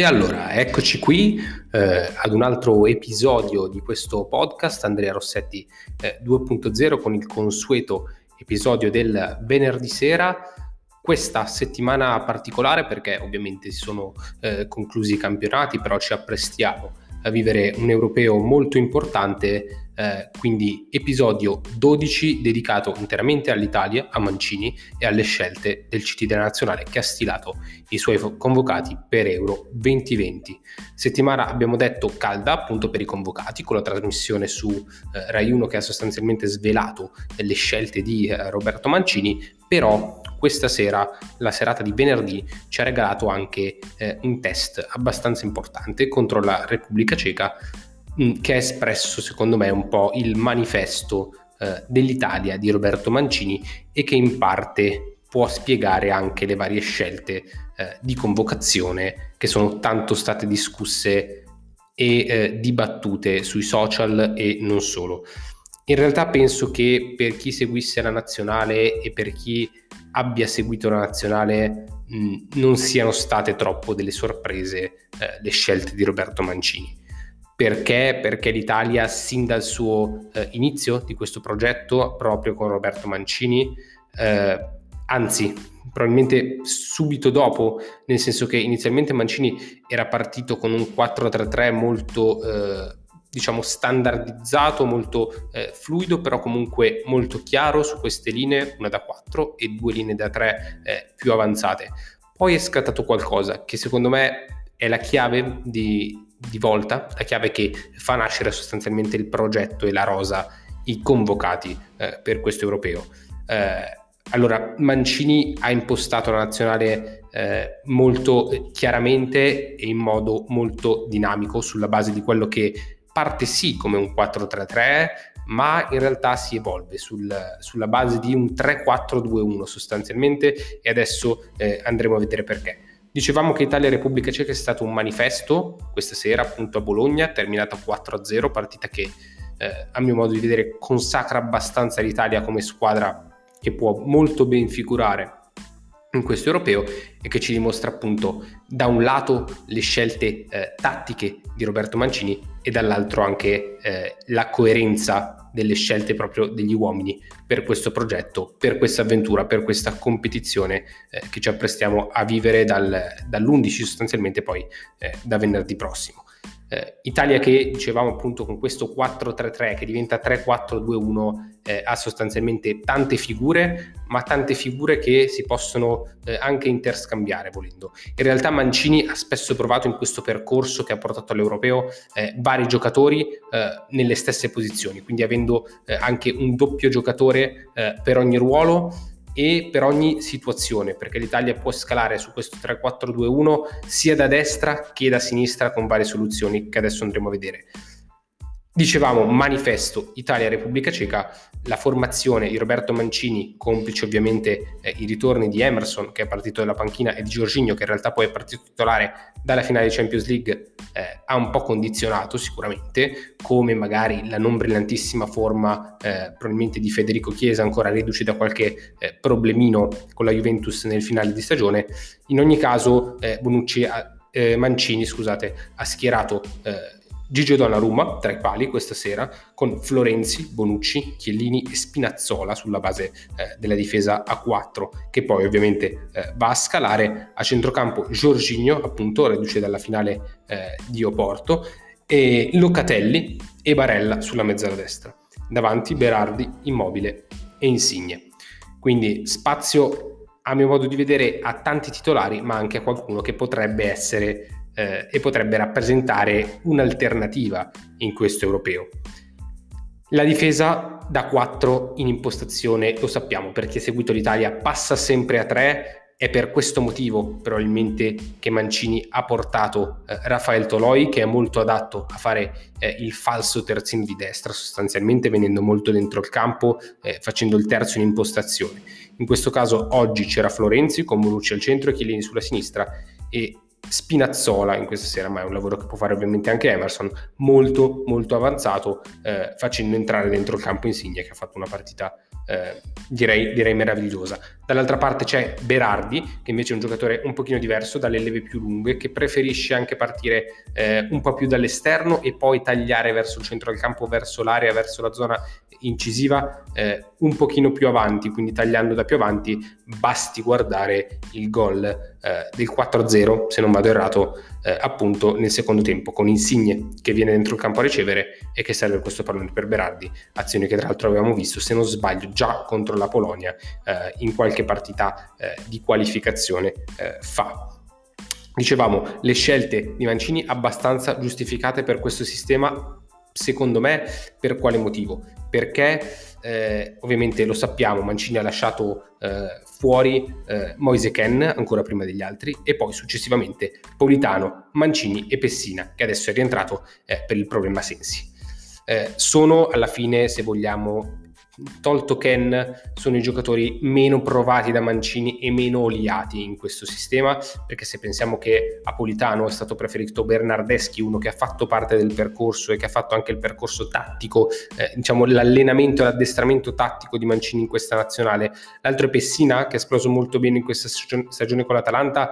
E allora, eccoci qui eh, ad un altro episodio di questo podcast, Andrea Rossetti eh, 2.0 con il consueto episodio del venerdì sera. Questa settimana particolare perché ovviamente si sono eh, conclusi i campionati, però ci apprestiamo a vivere un europeo molto importante eh, quindi episodio 12 dedicato interamente all'Italia, a Mancini e alle scelte del CT della Nazionale che ha stilato i suoi convocati per Euro 2020. Settimana abbiamo detto calda appunto per i convocati con la trasmissione su eh, Rai 1 che ha sostanzialmente svelato le scelte di eh, Roberto Mancini, però questa sera, la serata di venerdì, ci ha regalato anche eh, un test abbastanza importante contro la Repubblica Ceca Mm, che ha espresso secondo me un po' il manifesto eh, dell'Italia di Roberto Mancini e che in parte può spiegare anche le varie scelte eh, di convocazione che sono tanto state discusse e eh, dibattute sui social e non solo. In realtà penso che per chi seguisse la nazionale e per chi abbia seguito la nazionale mm, non siano state troppo delle sorprese eh, le scelte di Roberto Mancini. Perché? Perché l'Italia, sin dal suo eh, inizio di questo progetto, proprio con Roberto Mancini, eh, anzi, probabilmente subito dopo, nel senso che inizialmente Mancini era partito con un 4-3-3 molto, eh, diciamo, standardizzato, molto eh, fluido, però comunque molto chiaro su queste linee, una da 4 e due linee da 3 eh, più avanzate. Poi è scattato qualcosa che secondo me è la chiave di, di volta, la chiave che fa nascere sostanzialmente il progetto e la rosa, i convocati eh, per questo europeo. Eh, allora, Mancini ha impostato la nazionale eh, molto chiaramente e in modo molto dinamico sulla base di quello che parte sì come un 4-3-3, ma in realtà si evolve sul, sulla base di un 3-4-2-1 sostanzialmente e adesso eh, andremo a vedere perché. Dicevamo che Italia Repubblica Ceca è stato un manifesto questa sera appunto a Bologna, terminata 4-0, partita che eh, a mio modo di vedere consacra abbastanza l'Italia come squadra che può molto ben figurare in questo europeo e che ci dimostra appunto da un lato le scelte eh, tattiche di Roberto Mancini e dall'altro anche eh, la coerenza delle scelte proprio degli uomini per questo progetto, per questa avventura, per questa competizione eh, che ci apprestiamo a vivere dal, dall'11 sostanzialmente poi eh, da venerdì prossimo. Eh, Italia che dicevamo appunto con questo 4-3-3 che diventa 3-4-2-1 eh, ha sostanzialmente tante figure, ma tante figure che si possono eh, anche interscambiare volendo. In realtà Mancini ha spesso provato in questo percorso che ha portato all'europeo eh, vari giocatori eh, nelle stesse posizioni, quindi avendo eh, anche un doppio giocatore per ogni ruolo e per ogni situazione, perché l'Italia può scalare su questo 3-4-2-1 sia da destra che da sinistra con varie soluzioni che adesso andremo a vedere. Dicevamo manifesto Italia-Repubblica Ceca, la formazione di Roberto Mancini, complice ovviamente eh, i ritorni di Emerson che è partito dalla panchina e di Giorginio che in realtà poi è partito titolare dalla finale di Champions League, eh, ha un po' condizionato sicuramente, come magari la non brillantissima forma eh, probabilmente di Federico Chiesa, ancora reduce da qualche eh, problemino con la Juventus nel finale di stagione. In ogni caso eh, Bonucci ha, eh, Mancini scusate, ha schierato Gigio Donnarumma tra i pali questa sera con Florenzi, Bonucci, Chiellini e Spinazzola sulla base eh, della difesa a 4 che poi ovviamente eh, va a scalare. A centrocampo Giorginio appunto reduce dalla finale eh, di Oporto. E Locatelli e Barella sulla mezzala destra. Davanti Berardi, Immobile e Insigne. Quindi spazio a mio modo di vedere a tanti titolari ma anche a qualcuno che potrebbe essere eh, e potrebbe rappresentare un'alternativa in questo europeo. La difesa da 4 in impostazione lo sappiamo perché ha seguito l'Italia passa sempre a 3 è per questo motivo probabilmente che Mancini ha portato eh, Rafael Toloi che è molto adatto a fare eh, il falso terzino di destra sostanzialmente venendo molto dentro il campo eh, facendo il terzo in impostazione. In questo caso oggi c'era Florenzi con Bonucci al centro e Chiellini sulla sinistra e Spinazzola in questa sera, ma è un lavoro che può fare ovviamente anche Emerson, molto molto avanzato, eh, facendo entrare dentro il campo Insigne che ha fatto una partita eh, direi, direi, meravigliosa. Dall'altra parte c'è Berardi, che invece è un giocatore un pochino diverso, dalle leve più lunghe, che preferisce anche partire eh, un po' più dall'esterno e poi tagliare verso il centro del campo, verso l'area, verso la zona incisiva eh, un pochino più avanti, quindi tagliando da più avanti, basti guardare il gol eh, del 4-0, se non vado errato, eh, appunto nel secondo tempo, con Insigne che viene dentro il campo a ricevere e che serve questo pallone per Berardi, azione che tra l'altro avevamo visto, se non sbaglio, già contro la Polonia eh, in qualche partita eh, di qualificazione eh, fa. Dicevamo, le scelte di Mancini abbastanza giustificate per questo sistema Secondo me, per quale motivo? Perché eh, ovviamente lo sappiamo, Mancini ha lasciato eh, fuori eh, Moise Ken ancora prima degli altri e poi successivamente Politano, Mancini e Pessina che adesso è rientrato eh, per il problema Sensi. Eh, sono alla fine, se vogliamo, tolto Ken, sono i giocatori meno provati da Mancini e meno oliati in questo sistema, perché se pensiamo che a Politano è stato preferito Bernardeschi, uno che ha fatto parte del percorso e che ha fatto anche il percorso tattico, eh, diciamo l'allenamento e l'addestramento tattico di Mancini in questa nazionale, l'altro è Pessina che ha esploso molto bene in questa stagione con l'Atalanta,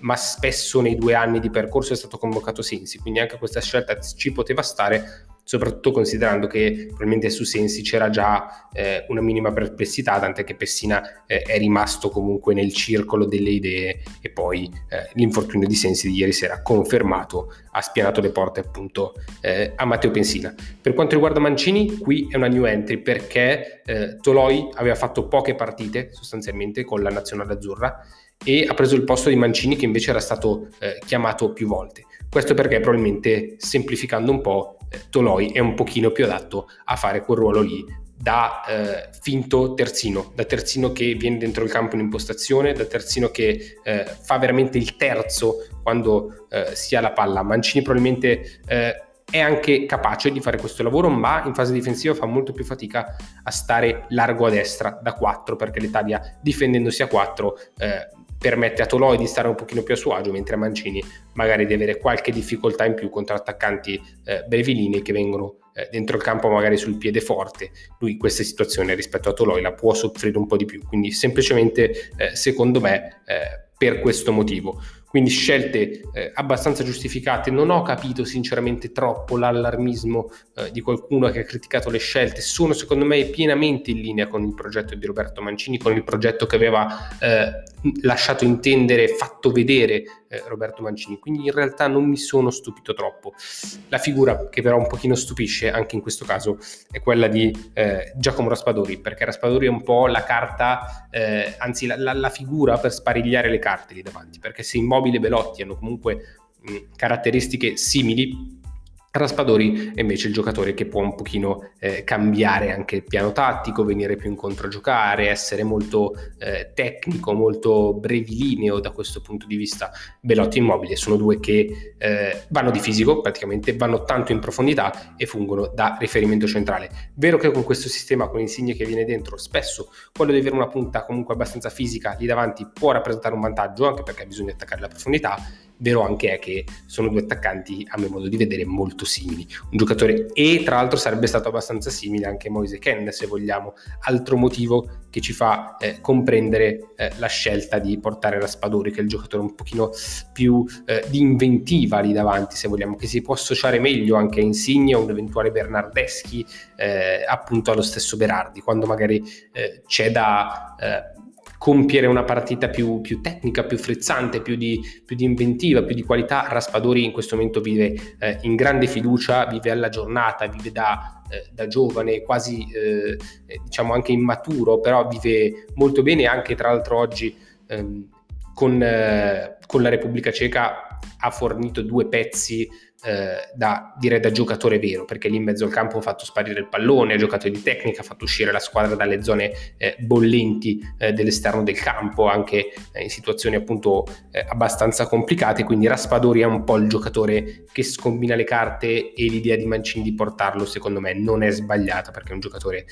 ma spesso nei due anni di percorso è stato convocato Sensi, quindi anche questa scelta ci poteva stare soprattutto considerando che probabilmente su Sensi c'era già eh, una minima perplessità, tant'è che Pessina eh, è rimasto comunque nel circolo delle idee e poi eh, l'infortunio di Sensi di ieri sera confermato ha spianato le porte appunto eh, a Matteo Pensina. Per quanto riguarda Mancini, qui è una new entry perché eh, Toloi aveva fatto poche partite sostanzialmente con la nazionale azzurra e ha preso il posto di Mancini che invece era stato eh, chiamato più volte. Questo perché probabilmente semplificando un po' eh, Toloi è un pochino più adatto a fare quel ruolo lì da eh, finto terzino, da terzino che viene dentro il campo in impostazione, da terzino che eh, fa veramente il terzo quando eh, si ha la palla. Mancini probabilmente eh, è anche capace di fare questo lavoro, ma in fase difensiva fa molto più fatica a stare largo a destra da 4, perché l'Italia difendendosi a 4 eh, permette a Toloi di stare un pochino più a suo agio, mentre a Mancini magari di avere qualche difficoltà in più contro attaccanti eh, brevilini che vengono eh, dentro il campo magari sul piede forte. Lui questa situazione rispetto a Toloi la può soffrire un po' di più, quindi semplicemente eh, secondo me eh, per questo motivo quindi scelte eh, abbastanza giustificate. Non ho capito sinceramente troppo l'allarmismo eh, di qualcuno che ha criticato le scelte, sono secondo me pienamente in linea con il progetto di Roberto Mancini, con il progetto che aveva eh, lasciato intendere, fatto vedere eh, Roberto Mancini, quindi in realtà non mi sono stupito troppo. La figura che però un pochino stupisce anche in questo caso è quella di eh, Giacomo Raspadori, perché Raspadori è un po' la carta, eh, anzi la, la, la figura per sparigliare le carte lì davanti, perché se Immobile Immobile e Belotti hanno comunque mh, caratteristiche simili, Raspadori è invece il giocatore che può un pochino eh, cambiare anche il piano tattico, venire più incontro a giocare, essere molto eh, tecnico, molto brevilineo da questo punto di vista. Belotti e Immobile sono due che eh, vanno di fisico, praticamente vanno tanto in profondità e fungono da riferimento centrale. Vero che con questo sistema, con Insigne che viene dentro, spesso quello di avere una punta comunque abbastanza fisica lì davanti può rappresentare un vantaggio, anche perché bisogna attaccare la profondità Vero anche è che sono due attaccanti, a mio modo di vedere, molto simili. Un giocatore, e tra l'altro sarebbe stato abbastanza simile anche Moise Ken, se vogliamo, altro motivo che ci fa eh, comprendere eh, la scelta di portare Raspadori, che è il giocatore un pochino più eh, di inventiva lì davanti, se vogliamo, che si può associare meglio anche a Insigne o un eventuale Bernardeschi, eh, appunto allo stesso Berardi, quando magari eh, c'è da eh, compiere una partita più, più tecnica, più frizzante, più di, più di, inventiva, più di qualità. Raspadori in questo momento vive eh, in grande fiducia, vive alla giornata, vive da, eh, da giovane, quasi eh, diciamo anche immaturo, però vive molto bene anche tra l'altro oggi ehm, con, eh, con la Repubblica Ceca ha fornito due pezzi eh, da, direi da giocatore vero, perché lì in mezzo al campo ha fatto sparire il pallone, ha giocato di tecnica, ha fatto uscire la squadra dalle zone eh, bollenti eh, dell'esterno del campo, anche eh, in situazioni appunto eh, abbastanza complicate, quindi Raspadori è un po' il giocatore che scombina le carte e l'idea di Mancini di portarlo secondo me non è sbagliata, perché è un giocatore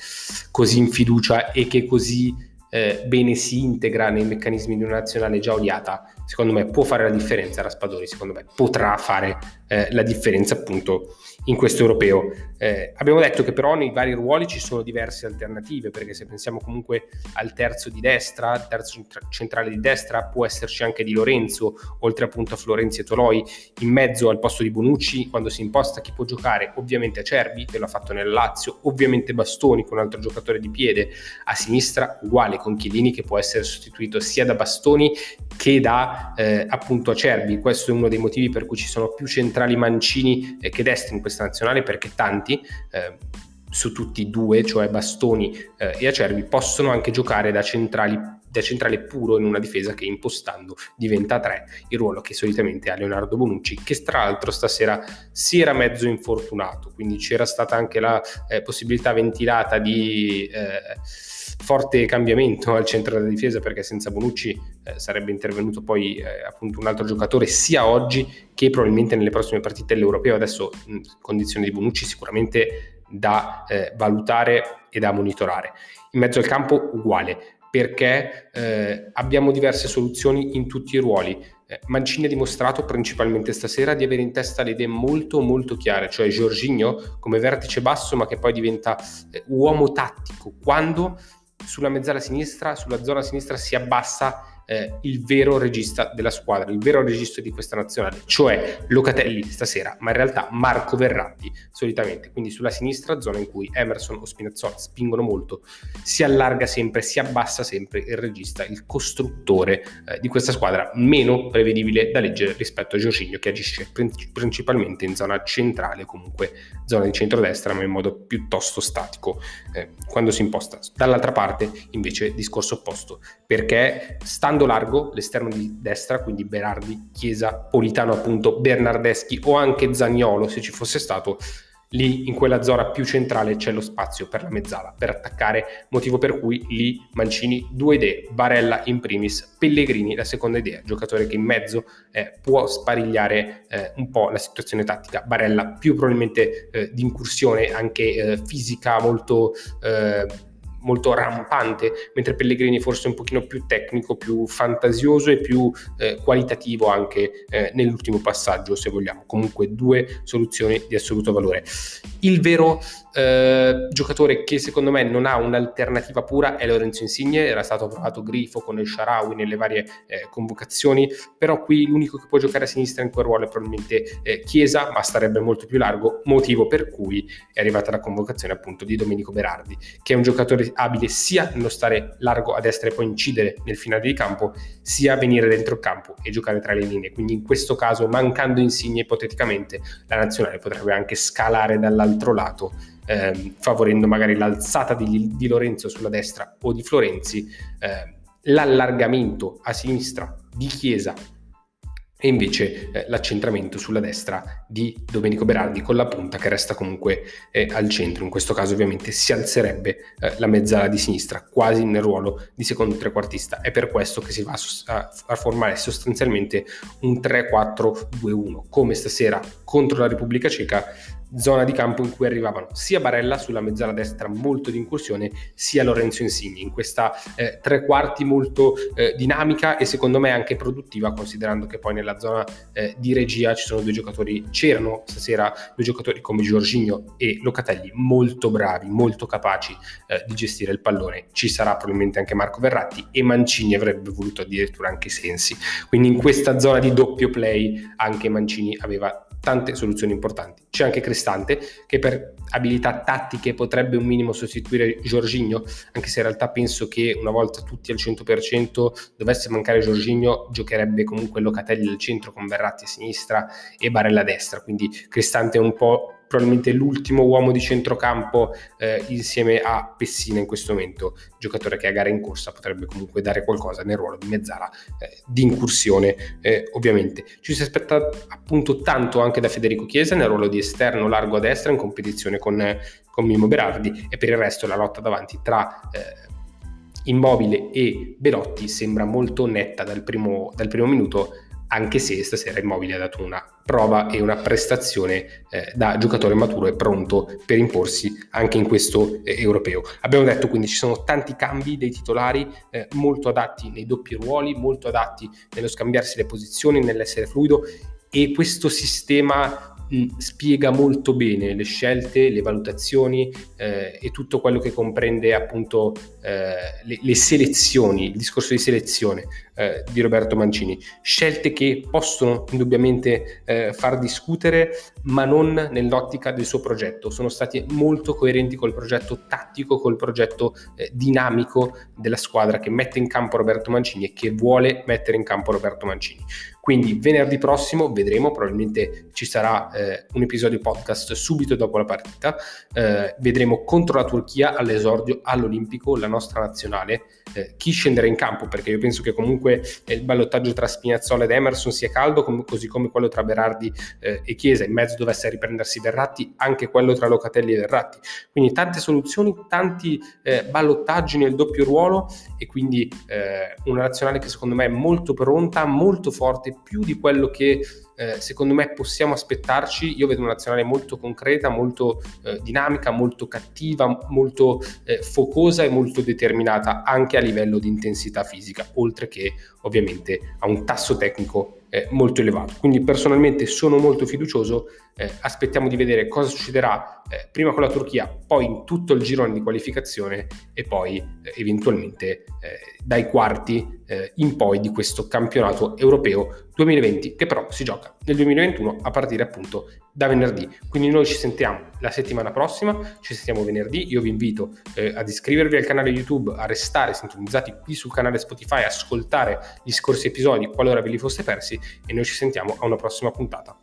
così in fiducia e che così eh, bene si integra nei meccanismi di una nazionale già odiata, secondo me può fare la differenza Raspadori, secondo me potrà fare eh, la differenza appunto in questo europeo. Eh, abbiamo detto che però nei vari ruoli ci sono diverse alternative, perché se pensiamo comunque al terzo di destra, il terzo centrale di destra, può esserci anche Di Lorenzo, oltre appunto a Florenzi e Toloi, in mezzo al posto di Bonucci, quando si imposta chi può giocare, ovviamente Acerbi, che l'ha fatto nel Lazio, ovviamente Bastoni con un altro giocatore di piede, a sinistra uguale con Chiellini che può essere sostituito sia da Bastoni che da eh, appunto Acerbi. Questo è uno dei motivi per cui ci sono più centrali mancini eh, che destri in questa nazionale, perché tanti eh, su tutti e due, cioè Bastoni eh, e Acerbi, possono anche giocare da centrali da centrale puro in una difesa che impostando diventa 3, il ruolo che solitamente ha Leonardo Bonucci, che tra l'altro stasera si era mezzo infortunato, quindi c'era stata anche la eh, possibilità ventilata di eh, forte cambiamento al centro della difesa perché senza Bonucci eh, sarebbe intervenuto poi eh, appunto un altro giocatore sia oggi che probabilmente nelle prossime partite dell'Europeo, adesso in condizioni di Bonucci sicuramente da eh, valutare e da monitorare. In mezzo al campo uguale, perché eh, abbiamo diverse soluzioni in tutti i ruoli. Eh, Mancini ha dimostrato principalmente stasera di avere in testa le idee molto molto chiare, cioè Giorginio come vertice basso ma che poi diventa eh, uomo tattico, quando sulla mezzala sinistra, sulla zona sinistra si abbassa eh, il vero regista della squadra, il vero regista di questa nazionale, cioè Locatelli stasera, ma in realtà Marco Verratti solitamente, quindi sulla sinistra zona in cui Emerson o Spinazzola spingono molto, si allarga sempre, si abbassa sempre il regista, il costruttore eh, di questa squadra meno prevedibile da leggere rispetto a Jorginho che agisce principalmente in zona centrale, comunque zona di centrodestra, ma in modo piuttosto statico eh, quando si imposta. Dall'altra parte invece discorso opposto, perché stando stando largo l'esterno di destra, quindi Berardi, Chiesa, Politano appunto, Bernardeschi o anche Zagnolo se ci fosse stato, lì in quella zona più centrale c'è lo spazio per la mezzala, per attaccare, motivo per cui lì Mancini due idee, Barella in primis, Pellegrini la seconda idea, giocatore che in mezzo eh, può sparigliare eh, un po' la situazione tattica, Barella più probabilmente eh, di incursione anche eh, fisica molto eh, molto rampante, mentre Pellegrini forse un pochino più tecnico, più fantasioso e più eh, qualitativo anche eh, nell'ultimo passaggio, se vogliamo. Comunque due soluzioni di assoluto valore. Il vero eh, giocatore che secondo me non ha un'alternativa pura è Lorenzo Insigne, era stato provato grifo con il Sharawi nelle varie eh, convocazioni, però qui l'unico che può giocare a sinistra in quel ruolo è probabilmente eh, Chiesa, ma starebbe molto più largo, motivo per cui è arrivata la convocazione appunto di Domenico Berardi, che è un giocatore abile sia nello stare largo a destra e poi incidere nel finale di campo, sia venire dentro il campo e giocare tra le linee. Quindi in questo caso, mancando Insigne, ipoteticamente la nazionale potrebbe anche scalare dall'altro lato, ehm, favorendo magari l'alzata di, di, Lorenzo sulla destra o di Florenzi, eh, l'allargamento a sinistra di Chiesa e invece eh, l'accentramento sulla destra di Domenico Berardi con la punta che resta comunque eh, al centro. In questo caso ovviamente si alzerebbe eh, la mezzala di sinistra quasi nel ruolo di secondo trequartista. È per questo che si va a, a formare sostanzialmente un 3-4-2-1 come stasera contro la Repubblica Ceca zona di campo in cui arrivavano sia Barella sulla mezzala destra molto di incursione, sia Lorenzo Insigne in questa eh, tre quarti molto eh, dinamica e secondo me anche produttiva considerando che poi nella zona eh, di regia ci sono due giocatori, c'erano stasera due giocatori come Giorginio e Locatelli molto bravi, molto capaci eh, di gestire il pallone, ci sarà probabilmente anche Marco Verratti e Mancini avrebbe voluto addirittura anche Sensi, quindi in questa zona di doppio play anche Mancini aveva tante soluzioni importanti. C'è anche Cristante che per abilità tattiche potrebbe un minimo sostituire Giorginio, anche se in realtà penso che una volta tutti al 100% dovesse mancare Giorginio, giocherebbe comunque Locatelli al centro con Verratti a sinistra e Barella a destra, quindi Cristante è un po' probabilmente l'ultimo uomo di centrocampo eh, insieme a Pessina in questo momento, giocatore che a gara in corsa potrebbe comunque dare qualcosa nel ruolo di mezzala eh, di incursione eh, ovviamente. Ci si aspetta appunto tanto anche da Federico Chiesa nel ruolo di esterno largo a destra in competizione con, con Mimo Berardi e per il resto la lotta davanti tra eh, Immobile e Belotti sembra molto netta dal primo, dal primo minuto anche se stasera Immobile ha dato una prova e una prestazione eh, da giocatore maturo e pronto per imporsi anche in questo eh, europeo. Abbiamo detto quindi ci sono tanti cambi dei titolari eh, molto adatti nei doppi ruoli, molto adatti nello scambiarsi le posizioni, nell'essere fluido e questo sistema spiega molto bene le scelte, le valutazioni eh, e tutto quello che comprende appunto eh, le, le, selezioni, il discorso di selezione eh, di Roberto Mancini. Scelte che possono indubbiamente eh, far discutere, ma non nell'ottica del suo progetto. Sono stati molto coerenti col progetto tattico, col progetto eh, dinamico della squadra che mette in campo Roberto Mancini e che vuole mettere in campo Roberto Mancini. Quindi venerdì prossimo vedremo, probabilmente ci sarà eh, un episodio podcast subito dopo la partita, eh, vedremo contro la Turchia all'esordio all'Olimpico la nostra nazionale, eh, chi scenderà in campo perché io penso che comunque eh, il ballottaggio tra Spinazzola ed Emerson sia caldo, com- così come quello tra Berardi eh, e Chiesa, in mezzo dovesse riprendersi Verratti, anche quello tra Locatelli e Verratti. Quindi tante soluzioni, tanti eh, ballottaggi nel doppio ruolo e quindi una nazionale che secondo me è molto pronta, molto forte più di quello che eh, secondo me possiamo aspettarci. Io vedo una nazionale molto concreta, molto eh, dinamica, molto cattiva, molto eh, focosa e molto determinata anche a livello di intensità fisica, oltre che ovviamente a un tasso tecnico eh, molto elevato. Quindi personalmente sono molto fiducioso, eh, aspettiamo di vedere cosa succederà eh, prima con la Turchia, poi in tutto il girone di qualificazione e poi eh, eventualmente eh, dai quarti eh, in poi di questo campionato europeo 2020 che però si gioca nel 2021 a partire appunto da venerdì. Quindi noi ci sentiamo la settimana prossima, ci sentiamo venerdì, io vi invito eh, ad iscrivervi al canale YouTube, a restare sintonizzati qui sul canale Spotify, ascoltare gli scorsi episodi qualora ve li foste persi e noi ci sentiamo a una prossima puntata.